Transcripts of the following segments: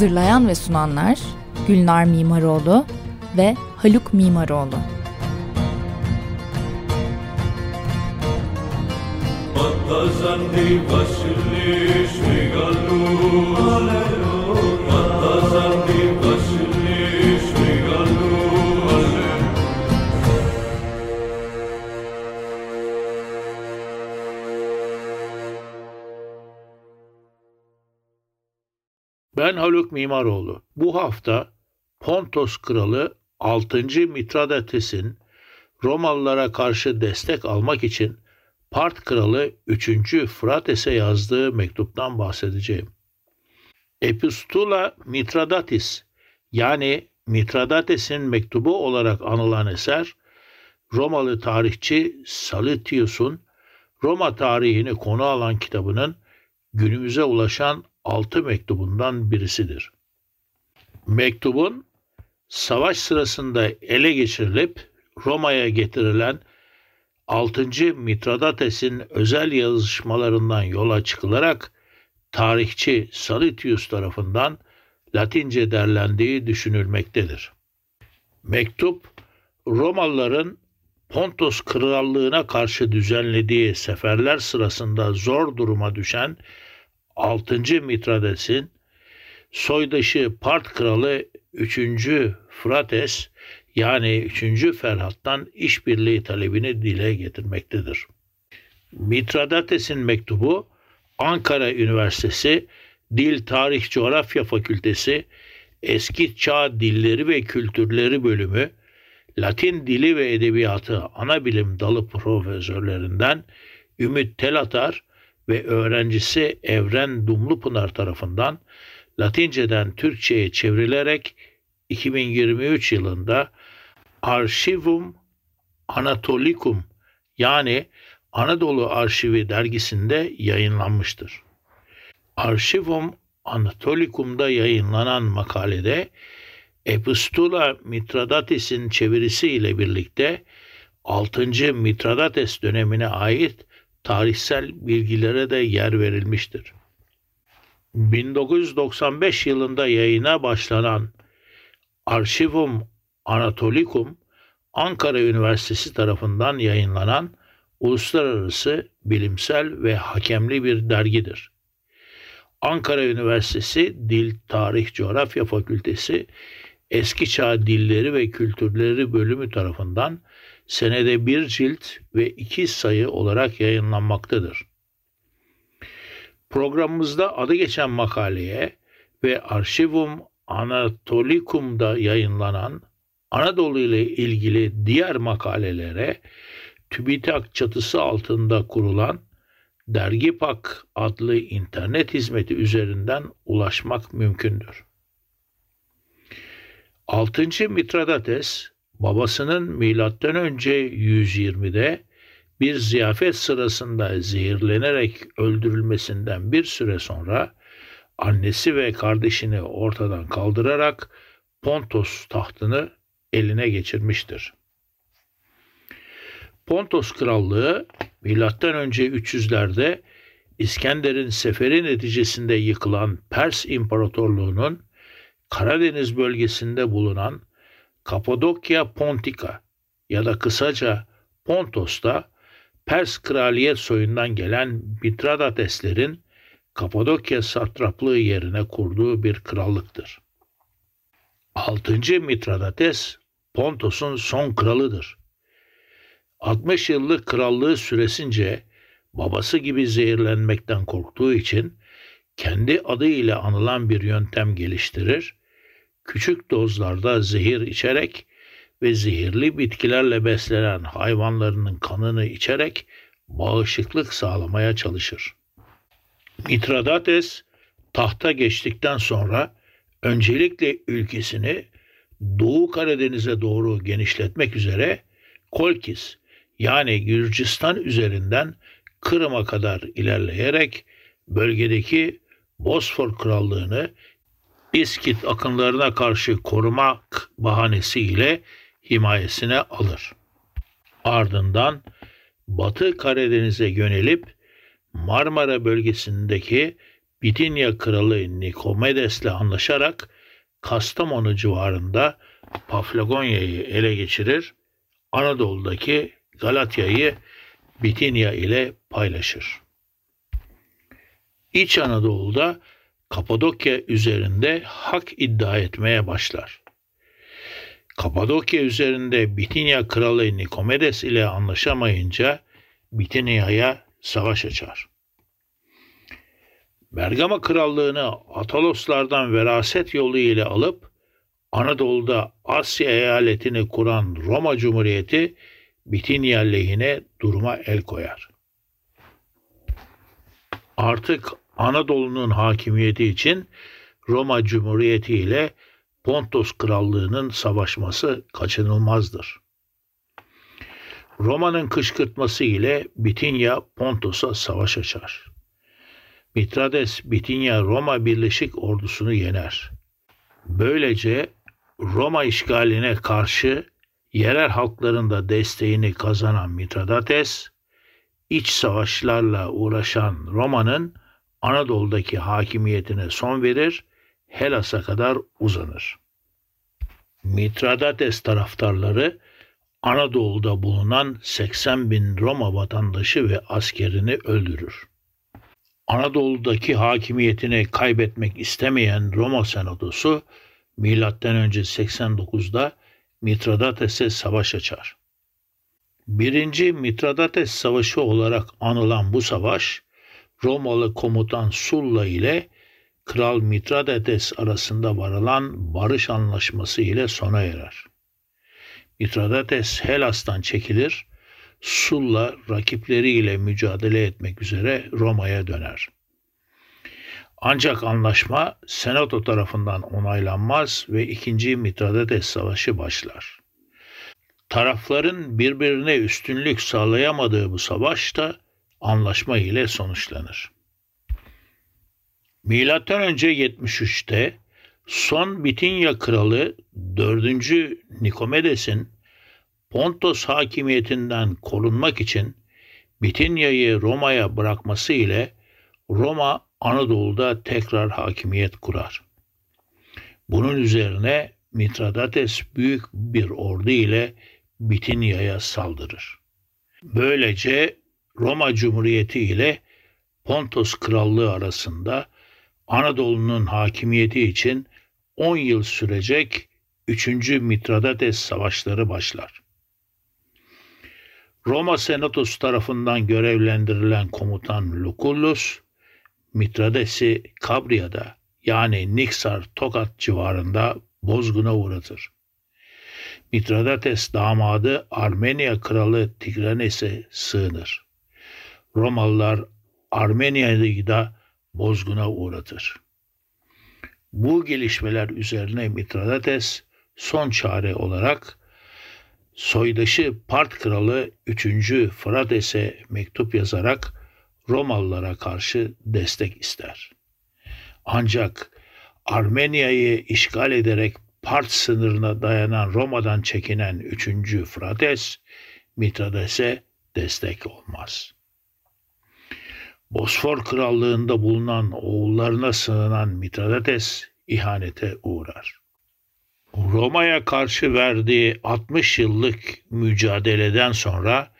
Hazırlayan ve sunanlar Gülnar Mimaroğlu ve Haluk Mimaroğlu. Shrigalu Mattazandi Ben Haluk Mimaroğlu. Bu hafta Pontos Kralı 6. Mitradates'in Romalılara karşı destek almak için Part Kralı 3. Frates'e yazdığı mektuptan bahsedeceğim. Epistula Mitradatis yani Mitradates'in mektubu olarak anılan eser Romalı tarihçi Salitius'un Roma tarihini konu alan kitabının günümüze ulaşan altı mektubundan birisidir. Mektubun savaş sırasında ele geçirilip Roma'ya getirilen 6. Mitradates'in özel yazışmalarından yola çıkılarak tarihçi Salitius tarafından Latince derlendiği düşünülmektedir. Mektup, Romalıların Pontos Krallığına karşı düzenlediği seferler sırasında zor duruma düşen 6. Mitrades'in soydaşı Part kralı 3. Frates yani 3. Ferhat'tan işbirliği talebini dile getirmektedir. Mitradates'in mektubu Ankara Üniversitesi Dil Tarih Coğrafya Fakültesi Eski Çağ Dilleri ve Kültürleri Bölümü Latin Dili ve Edebiyatı ana bilim dalı profesörlerinden Ümit Telatar ve öğrencisi Evren Dumlupınar tarafından Latinceden Türkçe'ye çevrilerek 2023 yılında Arşivum Anatolicum yani Anadolu Arşivi dergisinde yayınlanmıştır. Arşivum Anatolicum'da yayınlanan makalede Epistula Mitradatis'in çevirisiyle birlikte 6. Mitradates dönemine ait tarihsel bilgilere de yer verilmiştir. 1995 yılında yayına başlanan Arşivum Anatolicum, Ankara Üniversitesi tarafından yayınlanan uluslararası bilimsel ve hakemli bir dergidir. Ankara Üniversitesi Dil, Tarih, Coğrafya Fakültesi Eski Çağ Dilleri ve Kültürleri bölümü tarafından senede bir cilt ve iki sayı olarak yayınlanmaktadır. Programımızda adı geçen makaleye ve Arşivum Anatolicum'da yayınlanan Anadolu ile ilgili diğer makalelere TÜBİTAK çatısı altında kurulan Dergipak adlı internet hizmeti üzerinden ulaşmak mümkündür. 6. Mitradates babasının milattan önce 120'de bir ziyafet sırasında zehirlenerek öldürülmesinden bir süre sonra annesi ve kardeşini ortadan kaldırarak Pontos tahtını eline geçirmiştir. Pontos krallığı milattan önce 300'lerde İskender'in seferi neticesinde yıkılan Pers İmparatorluğu'nun Karadeniz bölgesinde bulunan Kapadokya Pontika ya da kısaca Pontos'ta Pers kraliyet soyundan gelen Mitradateslerin Kapadokya satraplığı yerine kurduğu bir krallıktır. 6. Mitradates Pontos'un son kralıdır. 60 yıllık krallığı süresince babası gibi zehirlenmekten korktuğu için kendi adı ile anılan bir yöntem geliştirir küçük dozlarda zehir içerek ve zehirli bitkilerle beslenen hayvanlarının kanını içerek bağışıklık sağlamaya çalışır. Mitradates tahta geçtikten sonra öncelikle ülkesini Doğu Karadeniz'e doğru genişletmek üzere Kolkis yani Gürcistan üzerinden Kırım'a kadar ilerleyerek bölgedeki Bosfor Krallığını İskit akınlarına karşı korumak bahanesiyle himayesine alır. Ardından Batı Karadeniz'e yönelip Marmara bölgesindeki Bitinya Kralı Nikomedes'le anlaşarak Kastamonu civarında Paflagonya'yı ele geçirir, Anadolu'daki Galatya'yı Bitinya ile paylaşır. İç Anadolu'da Kapadokya üzerinde hak iddia etmeye başlar. Kapadokya üzerinde Bitinya kralı Nikomedes ile anlaşamayınca Bitinya'ya savaş açar. Bergama krallığını Ataloslardan veraset yolu ile alıp Anadolu'da Asya eyaletini kuran Roma Cumhuriyeti Bitinya lehine duruma el koyar. Artık Anadolu'nun hakimiyeti için Roma Cumhuriyeti ile Pontos Krallığı'nın savaşması kaçınılmazdır. Roma'nın kışkırtması ile Bitinya Pontos'a savaş açar. Mitrades Bitinya Roma Birleşik Ordusunu yener. Böylece Roma işgaline karşı yerel halkların da desteğini kazanan Mitradates, iç savaşlarla uğraşan Roma'nın Anadolu'daki hakimiyetine son verir, Helas'a kadar uzanır. Mitradates taraftarları Anadolu'da bulunan 80 bin Roma vatandaşı ve askerini öldürür. Anadolu'daki hakimiyetini kaybetmek istemeyen Roma Senatosu M.Ö. 89'da Mitradates'e savaş açar. Birinci Mitradates Savaşı olarak anılan bu savaş, Romalı komutan Sulla ile Kral Mitradates arasında varılan barış anlaşması ile sona erer. Mitradates Helas'tan çekilir, Sulla rakipleriyle mücadele etmek üzere Roma'ya döner. Ancak anlaşma Senato tarafından onaylanmaz ve 2. Mitradates Savaşı başlar. Tarafların birbirine üstünlük sağlayamadığı bu savaş da anlaşma ile sonuçlanır. Milattan önce 73'te son Bitinya kralı 4. Nikomedes'in Pontos hakimiyetinden korunmak için Bitinya'yı Roma'ya bırakması ile Roma Anadolu'da tekrar hakimiyet kurar. Bunun üzerine Mitradates büyük bir ordu ile Bitinya'ya saldırır. Böylece Roma Cumhuriyeti ile Pontos Krallığı arasında Anadolu'nun hakimiyeti için 10 yıl sürecek 3. Mitradates savaşları başlar. Roma Senatosu tarafından görevlendirilen komutan Lucullus, Mitrades'i Kabria'da yani Niksar Tokat civarında bozguna uğratır. Mitradates damadı Armenia kralı Tigranes'e sığınır. Romalılar Armenia'yı da bozguna uğratır. Bu gelişmeler üzerine Mitradates son çare olarak soydaşı Part kralı 3. Frades'e mektup yazarak Romalılara karşı destek ister. Ancak Armenia'yı işgal ederek Part sınırına dayanan Roma'dan çekinen 3. Frades, Mitrades'e destek olmaz. Bosfor krallığında bulunan oğullarına sığınan Mitradates ihanete uğrar. Roma'ya karşı verdiği 60 yıllık mücadeleden sonra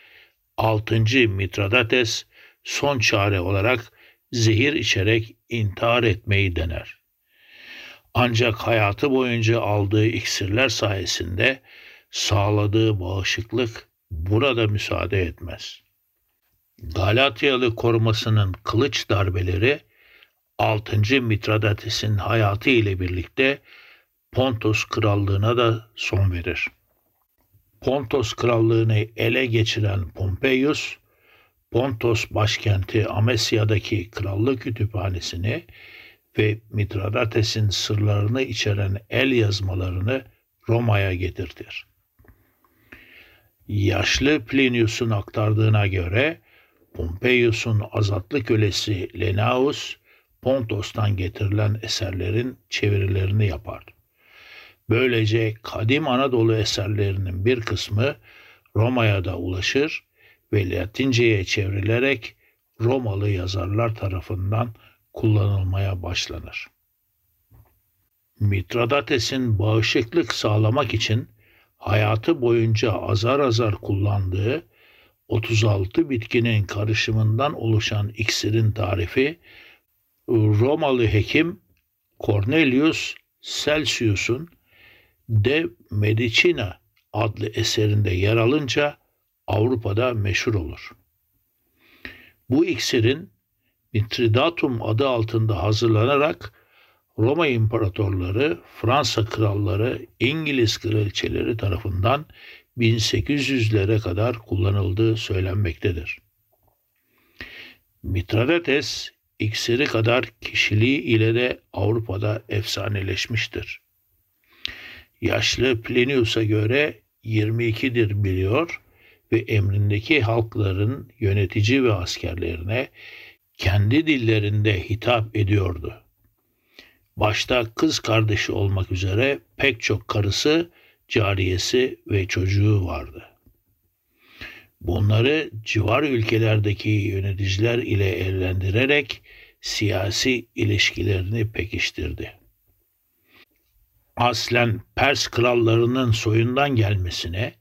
6. Mitradates son çare olarak zehir içerek intihar etmeyi dener. Ancak hayatı boyunca aldığı iksirler sayesinde sağladığı bağışıklık burada müsaade etmez. Galatyalı korumasının kılıç darbeleri 6. Mitradates'in hayatı ile birlikte Pontos krallığına da son verir. Pontos krallığını ele geçiren Pompeius, Pontos başkenti Amesya'daki krallık kütüphanesini ve Mitradates'in sırlarını içeren el yazmalarını Roma'ya getirtir. Yaşlı Plinius'un aktardığına göre Pompeius'un azatlı kölesi Lenaus, Pontos'tan getirilen eserlerin çevirilerini yapar. Böylece kadim Anadolu eserlerinin bir kısmı Roma'ya da ulaşır ve Latinceye çevrilerek Romalı yazarlar tarafından kullanılmaya başlanır. Mitradates'in bağışıklık sağlamak için hayatı boyunca azar azar kullandığı 36 bitkinin karışımından oluşan iksirin tarifi Romalı hekim Cornelius Celsius'un De Medicina adlı eserinde yer alınca Avrupa'da meşhur olur. Bu iksirin Mitridatum adı altında hazırlanarak Roma imparatorları, Fransa kralları, İngiliz kraliçeleri tarafından 1800'lere kadar kullanıldığı söylenmektedir. Mitradates iksiri kadar kişiliği ile de Avrupa'da efsaneleşmiştir. Yaşlı Plinius'a göre 22'dir biliyor ve emrindeki halkların yönetici ve askerlerine kendi dillerinde hitap ediyordu. Başta kız kardeşi olmak üzere pek çok karısı, cariyesi ve çocuğu vardı. Bunları civar ülkelerdeki yöneticiler ile evlendirerek siyasi ilişkilerini pekiştirdi. Aslen Pers krallarının soyundan gelmesine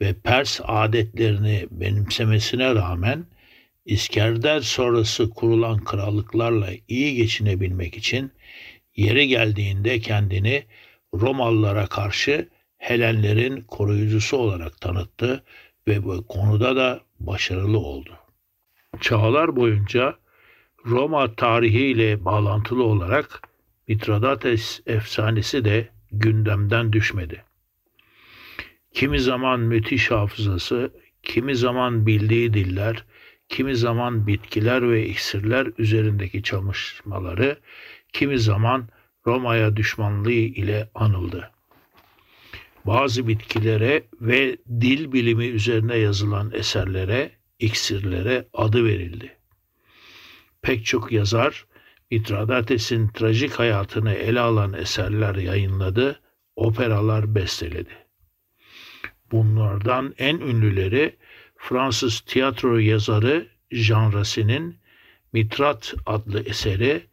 ve Pers adetlerini benimsemesine rağmen İskender sonrası kurulan krallıklarla iyi geçinebilmek için yeri geldiğinde kendini Romalılara karşı Helenlerin koruyucusu olarak tanıttı ve bu konuda da başarılı oldu. Çağlar boyunca Roma tarihiyle bağlantılı olarak Mitradates efsanesi de gündemden düşmedi. Kimi zaman müthiş hafızası, kimi zaman bildiği diller, kimi zaman bitkiler ve iksirler üzerindeki çalışmaları, kimi zaman Roma'ya düşmanlığı ile anıldı. Bazı bitkilere ve dil bilimi üzerine yazılan eserlere, iksirlere adı verildi. Pek çok yazar Mitradates'in trajik hayatını ele alan eserler yayınladı, operalar besteledi. Bunlardan en ünlüleri Fransız tiyatro yazarı Jean Racine'in Mitrat adlı eseri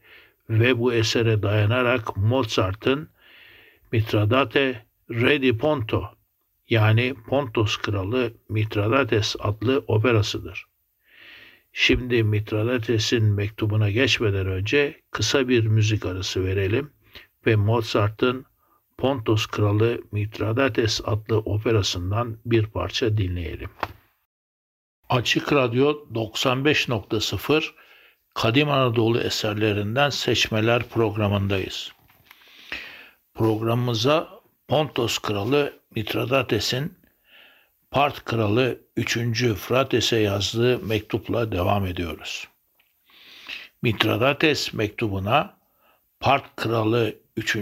ve bu esere dayanarak Mozart'ın Mitradate Re di Ponto yani Pontos Kralı Mitradates adlı operasıdır. Şimdi Mitradates'in mektubuna geçmeden önce kısa bir müzik arası verelim ve Mozart'ın Pontos Kralı Mitradates adlı operasından bir parça dinleyelim. Açık Radyo 95.0 Kadim Anadolu eserlerinden seçmeler programındayız. Programımıza Pontos Kralı Mitradates'in Part Kralı 3. Frates'e yazdığı mektupla devam ediyoruz. Mitradates mektubuna Part Kralı 3.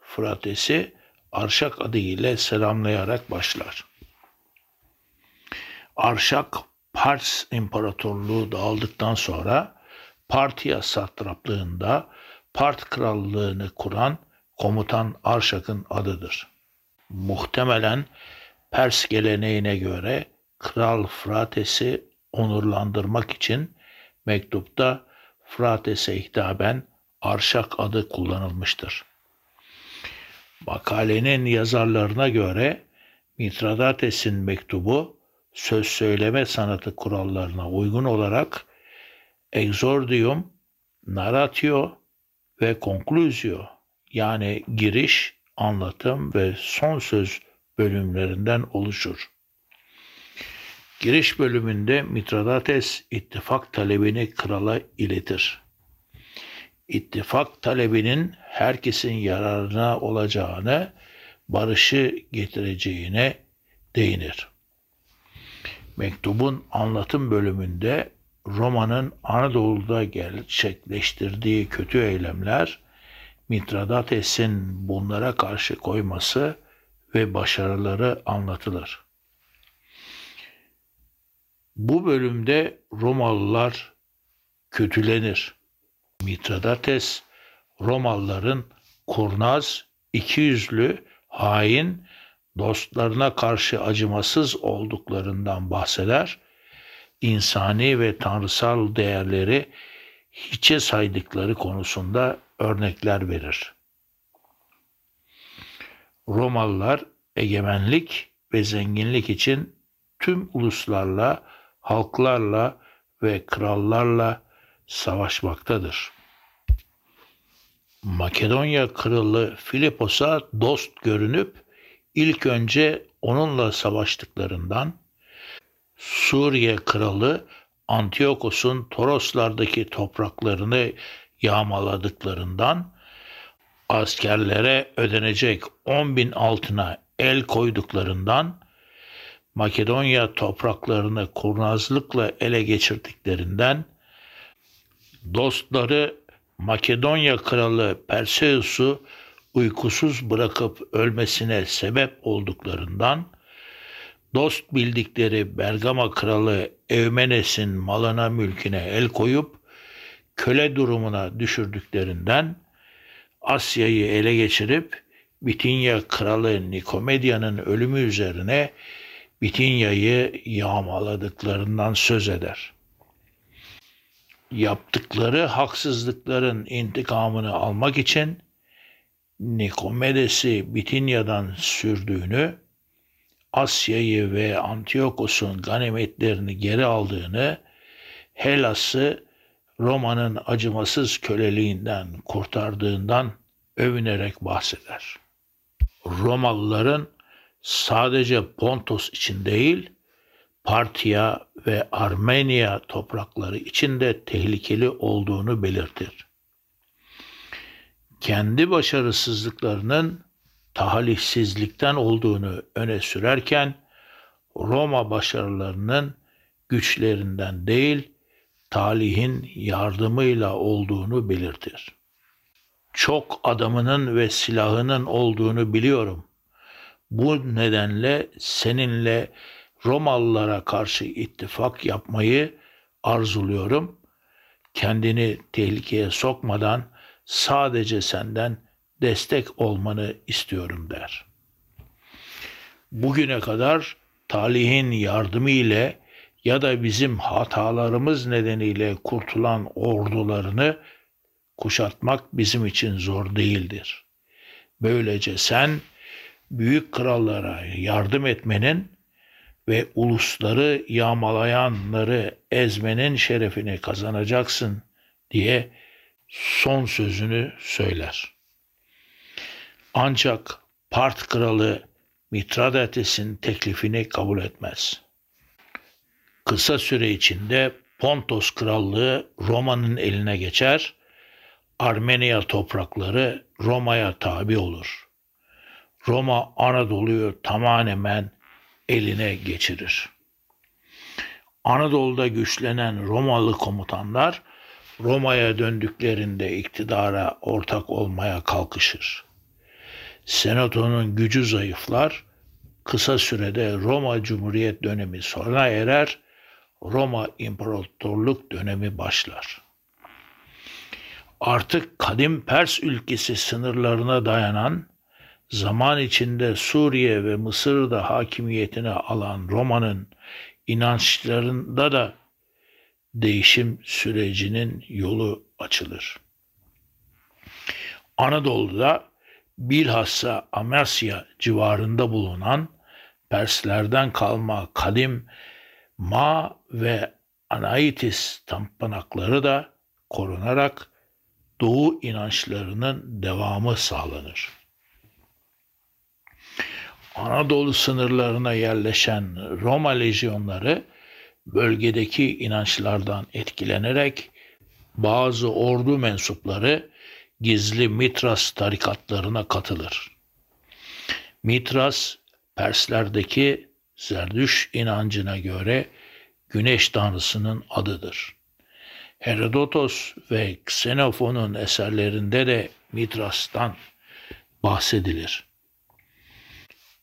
Frates'i Arşak adı ile selamlayarak başlar. Arşak Pars İmparatorluğu dağıldıktan sonra Partya satraplığında Part Krallığını kuran komutan Arşak'ın adıdır. Muhtemelen Pers geleneğine göre Kral Frates'i onurlandırmak için mektupta Frates'e hitaben Arşak adı kullanılmıştır. Makalenin yazarlarına göre Mitradates'in mektubu söz söyleme sanatı kurallarına uygun olarak exordium, narratio ve conclusio yani giriş, anlatım ve son söz bölümlerinden oluşur. Giriş bölümünde Mitradates ittifak talebini krala iletir. İttifak talebinin herkesin yararına olacağını, barışı getireceğine değinir. Mektubun anlatım bölümünde Roma'nın Anadolu'da gerçekleştirdiği kötü eylemler, Mitradates'in bunlara karşı koyması ve başarıları anlatılır. Bu bölümde Romalılar kötülenir. Mitradates Romalıların kurnaz, ikiyüzlü, hain, dostlarına karşı acımasız olduklarından bahseder. insani ve tanrısal değerleri hiçe saydıkları konusunda örnekler verir. Romalılar egemenlik ve zenginlik için tüm uluslarla, halklarla ve krallarla savaşmaktadır. Makedonya kralı Filipos'a dost görünüp ilk önce onunla savaştıklarından, Suriye kralı Antiyokos'un Toroslardaki topraklarını yağmaladıklarından, askerlere ödenecek 10 bin altına el koyduklarından, Makedonya topraklarını kurnazlıkla ele geçirdiklerinden, dostları Makedonya kralı Perseus'u uykusuz bırakıp ölmesine sebep olduklarından, dost bildikleri Bergama kralı Evmenes'in malına mülküne el koyup köle durumuna düşürdüklerinden, Asya'yı ele geçirip Bitinya kralı Nikomedia'nın ölümü üzerine Bitinya'yı yağmaladıklarından söz eder. Yaptıkları haksızlıkların intikamını almak için Nikomedes'i Bitinya'dan sürdüğünü, Asya'yı ve Antiyokos'un ganimetlerini geri aldığını, Helas'ı Roma'nın acımasız köleliğinden kurtardığından övünerek bahseder. Romalıların sadece Pontos için değil, Partia ve Armenia toprakları için de tehlikeli olduğunu belirtir. Kendi başarısızlıklarının tahalihsizlikten olduğunu öne sürerken Roma başarılarının güçlerinden değil, talihin yardımıyla olduğunu belirtir. Çok adamının ve silahının olduğunu biliyorum. Bu nedenle seninle Romalılara karşı ittifak yapmayı arzuluyorum. Kendini tehlikeye sokmadan sadece senden destek olmanı istiyorum der. Bugüne kadar talihin yardımı ile ya da bizim hatalarımız nedeniyle kurtulan ordularını kuşatmak bizim için zor değildir. Böylece sen büyük krallara yardım etmenin ve ulusları yağmalayanları ezmenin şerefini kazanacaksın diye son sözünü söyler. Ancak Part kralı Mitradetes'in teklifini kabul etmez. Kısa süre içinde Pontos krallığı Roma'nın eline geçer, Armenia toprakları Roma'ya tabi olur. Roma Anadolu'yu tamamen eline geçirir. Anadolu'da güçlenen Romalı komutanlar Roma'ya döndüklerinde iktidara ortak olmaya kalkışır. Senato'nun gücü zayıflar, kısa sürede Roma Cumhuriyet dönemi sona erer, Roma İmparatorluk dönemi başlar. Artık kadim Pers ülkesi sınırlarına dayanan zaman içinde Suriye ve Mısır'da hakimiyetine alan Roma'nın inançlarında da değişim sürecinin yolu açılır. Anadolu'da bilhassa Amasya civarında bulunan Perslerden kalma kadim Ma ve Anaitis tapınakları da korunarak Doğu inançlarının devamı sağlanır. Anadolu sınırlarına yerleşen Roma lejyonları bölgedeki inançlardan etkilenerek bazı ordu mensupları gizli Mitras tarikatlarına katılır. Mitras, Perslerdeki Zerdüş inancına göre güneş tanrısının adıdır. Herodotos ve Xenofon'un eserlerinde de Mitras'tan bahsedilir.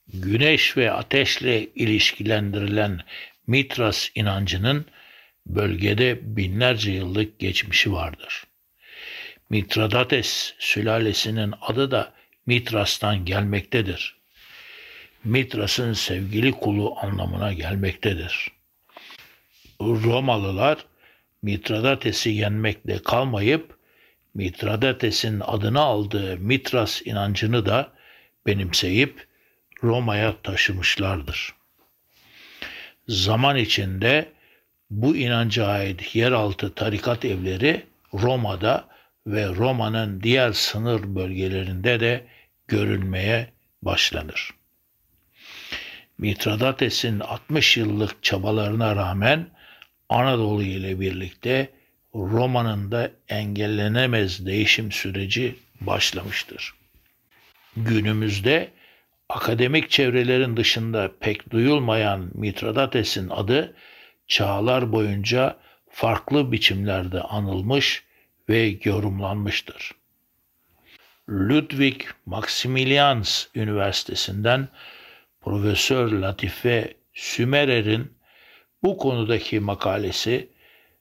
Güneş ve ateşle ilişkilendirilen Mitras inancının bölgede binlerce yıllık geçmişi vardır. Mitradates sülalesinin adı da Mitras'tan gelmektedir. Mitras'ın sevgili kulu anlamına gelmektedir. Romalılar Mitradates'i yenmekle kalmayıp Mitradates'in adını aldığı Mitras inancını da benimseyip Roma'ya taşımışlardır. Zaman içinde bu inanca ait yeraltı tarikat evleri Roma'da ve Roma'nın diğer sınır bölgelerinde de görülmeye başlanır. Mitradates'in 60 yıllık çabalarına rağmen Anadolu ile birlikte Roma'nın da engellenemez değişim süreci başlamıştır. Günümüzde akademik çevrelerin dışında pek duyulmayan Mitradates'in adı çağlar boyunca farklı biçimlerde anılmış ve yorumlanmıştır. Ludwig Maximilians Üniversitesi'nden Profesör Latife Sümerer'in bu konudaki makalesi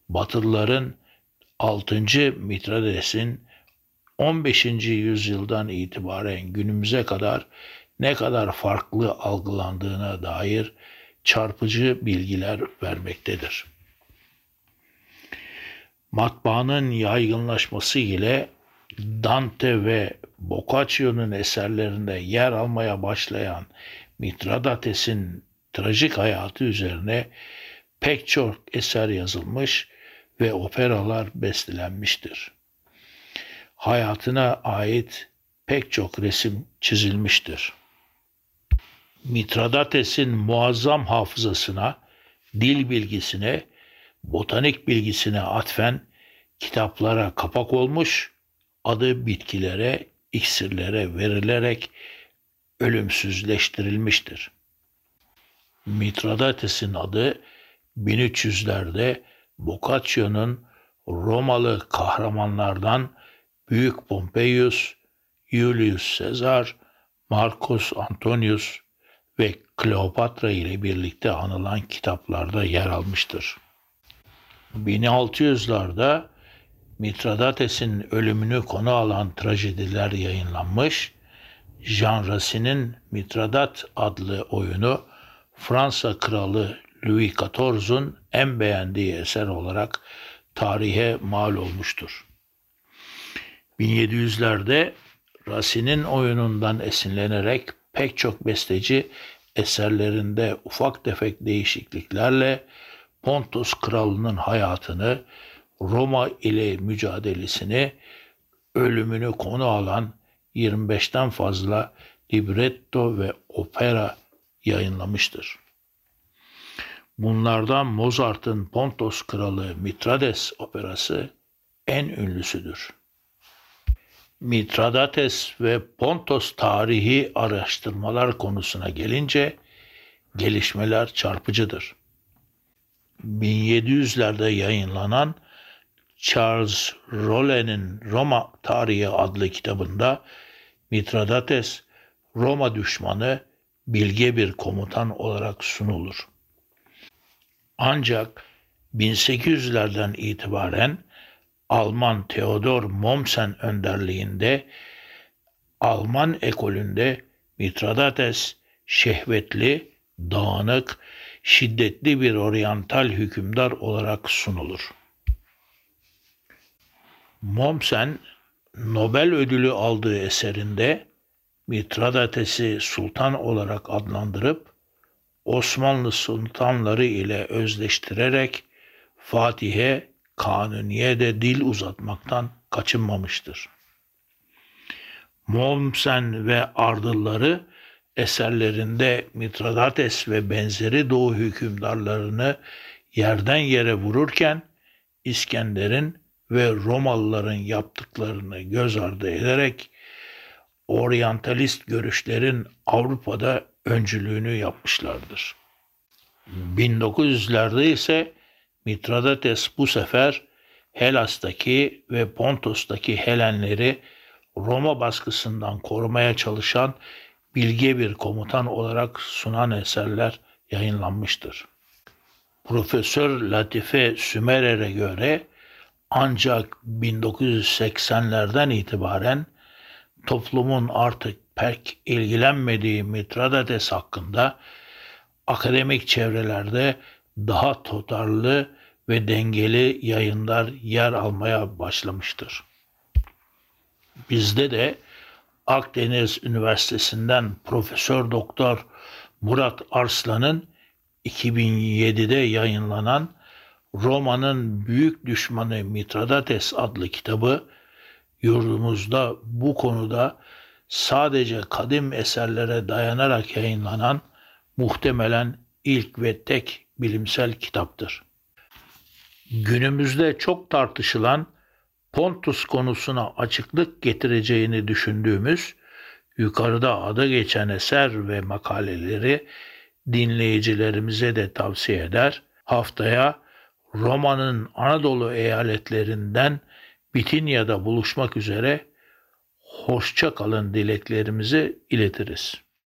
Batılıların 6. Mitrades'in 15. yüzyıldan itibaren günümüze kadar ne kadar farklı algılandığına dair çarpıcı bilgiler vermektedir. Matbaanın yaygınlaşması ile Dante ve Boccaccio'nun eserlerinde yer almaya başlayan Mitradates'in trajik hayatı üzerine pek çok eser yazılmış ve operalar bestelenmiştir. Hayatına ait pek çok resim çizilmiştir. Mitradates'in muazzam hafızasına, dil bilgisine, botanik bilgisine atfen kitaplara kapak olmuş, adı bitkilere, iksirlere verilerek ölümsüzleştirilmiştir. Mitradates'in adı 1300'lerde Boccaccio'nun Romalı kahramanlardan Büyük Pompeius, Julius Caesar, Marcus Antonius ve Kleopatra ile birlikte anılan kitaplarda yer almıştır. 1600'larda Mitradates'in ölümünü konu alan trajediler yayınlanmış, Jean Racine'in Mitradat adlı oyunu Fransa Kralı Louis XIV'un en beğendiği eser olarak tarihe mal olmuştur. 1700'lerde Racine'in oyunundan esinlenerek pek çok besteci eserlerinde ufak tefek değişikliklerle Pontus kralının hayatını, Roma ile mücadelesini, ölümünü konu alan 25'ten fazla libretto ve opera yayınlamıştır. Bunlardan Mozart'ın Pontos Kralı Mitrades operası en ünlüsüdür. Mitradates ve Pontos tarihi araştırmalar konusuna gelince gelişmeler çarpıcıdır. 1700'lerde yayınlanan Charles Rolle'nin Roma Tarihi adlı kitabında Mitradates Roma düşmanı bilge bir komutan olarak sunulur. Ancak 1800'lerden itibaren Alman Theodor Mommsen önderliğinde Alman ekolünde Mitradates şehvetli, dağınık, şiddetli bir oryantal hükümdar olarak sunulur. Mommsen Nobel ödülü aldığı eserinde Mitradates'i sultan olarak adlandırıp Osmanlı sultanları ile özleştirerek Fatih'e Kanuni'ye de dil uzatmaktan kaçınmamıştır. Mommsen ve ardılları eserlerinde Mitradates ve benzeri doğu hükümdarlarını yerden yere vururken İskender'in ve Romalıların yaptıklarını göz ardı ederek oryantalist görüşlerin Avrupa'da öncülüğünü yapmışlardır. 1900'lerde ise Mitradates bu sefer Helas'taki ve Pontos'taki Helenleri Roma baskısından korumaya çalışan bilge bir komutan olarak sunan eserler yayınlanmıştır. Profesör Latife Sümerer'e göre ancak 1980'lerden itibaren toplumun artık pek ilgilenmediği Mitradates hakkında akademik çevrelerde daha tutarlı ve dengeli yayınlar yer almaya başlamıştır. Bizde de Akdeniz Üniversitesi'nden Profesör Doktor Murat Arslan'ın 2007'de yayınlanan Roma'nın Büyük Düşmanı Mitradates adlı kitabı yurdumuzda bu konuda sadece kadim eserlere dayanarak yayınlanan muhtemelen ilk ve tek bilimsel kitaptır. Günümüzde çok tartışılan Pontus konusuna açıklık getireceğini düşündüğümüz yukarıda adı geçen eser ve makaleleri dinleyicilerimize de tavsiye eder. Haftaya Roma'nın Anadolu eyaletlerinden Bitinya'da buluşmak üzere hoşça kalın dileklerimizi iletiriz.